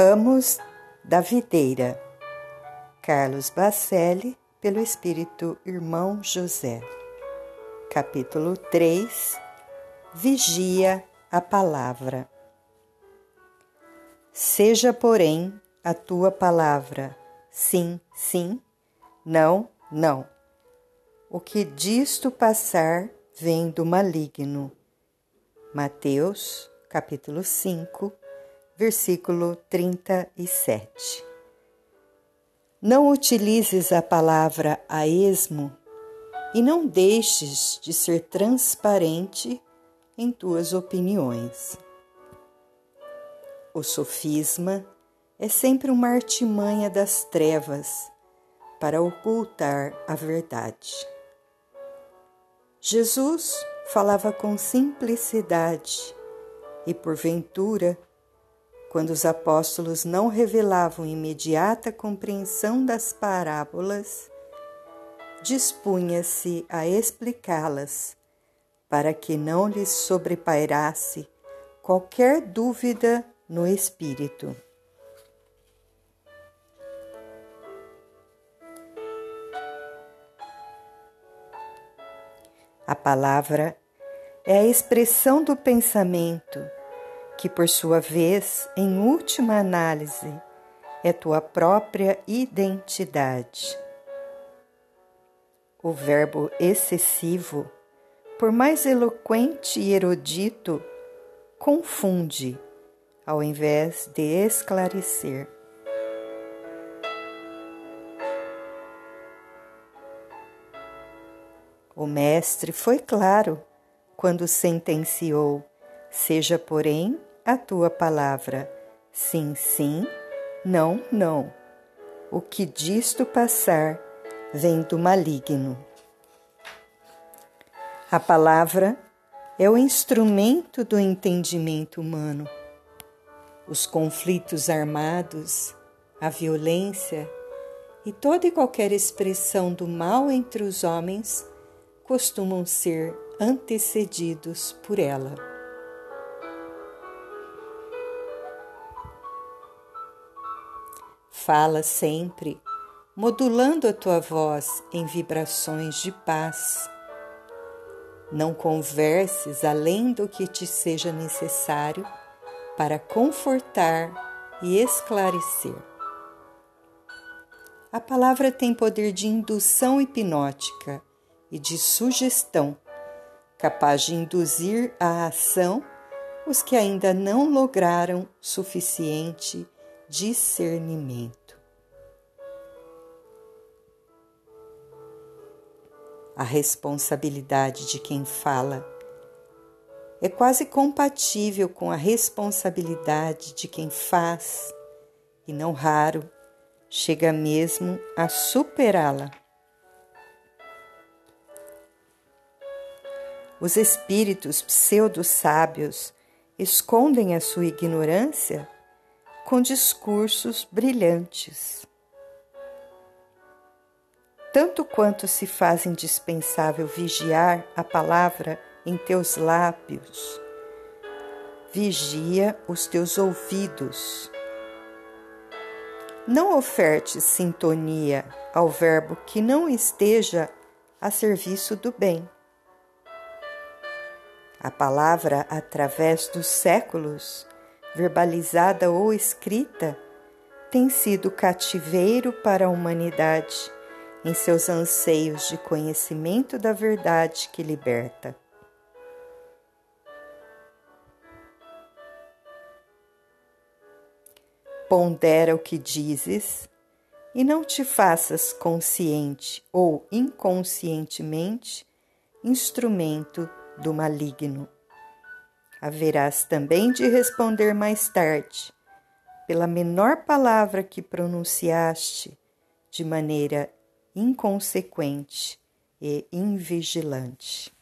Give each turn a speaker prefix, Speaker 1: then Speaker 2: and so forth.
Speaker 1: Ramos da Videira, Carlos Bacelli, pelo Espírito Irmão José. Capítulo 3 Vigia a Palavra. Seja, porém, a tua palavra sim, sim, não, não. O que disto passar vem do maligno. Mateus, capítulo 5, versículo 37. Não utilizes a palavra a esmo e não deixes de ser transparente em tuas opiniões. O sofisma é sempre uma artimanha das trevas para ocultar a verdade. Jesus falava com simplicidade e, porventura, quando os apóstolos não revelavam imediata compreensão das parábolas, dispunha-se a explicá-las, para que não lhes sobrepairasse qualquer dúvida no espírito. A palavra é a expressão do pensamento que, por sua vez, em última análise, é tua própria identidade. O verbo excessivo, por mais eloquente e erudito, confunde, ao invés de esclarecer. O Mestre foi claro quando sentenciou: Seja, porém, a tua palavra. Sim, sim, não, não. O que disto passar vem do maligno. A palavra é o instrumento do entendimento humano. Os conflitos armados, a violência e toda e qualquer expressão do mal entre os homens costumam ser antecedidos por ela. Fala sempre, modulando a tua voz em vibrações de paz. Não converses além do que te seja necessário para confortar e esclarecer. A palavra tem poder de indução hipnótica e de sugestão, capaz de induzir à ação os que ainda não lograram suficiente discernimento. A responsabilidade de quem fala é quase compatível com a responsabilidade de quem faz, e não raro chega mesmo a superá-la. Os espíritos pseudo-sábios escondem a sua ignorância com discursos brilhantes. Tanto quanto se faz indispensável vigiar a palavra em teus lábios, vigia os teus ouvidos. Não ofertes sintonia ao verbo que não esteja a serviço do bem. A palavra, através dos séculos, verbalizada ou escrita, tem sido cativeiro para a humanidade em seus anseios de conhecimento da verdade que liberta. Pondera o que dizes e não te faças consciente ou inconscientemente instrumento do maligno haverás também de responder mais tarde, pela menor palavra que pronunciaste de maneira inconsequente e invigilante.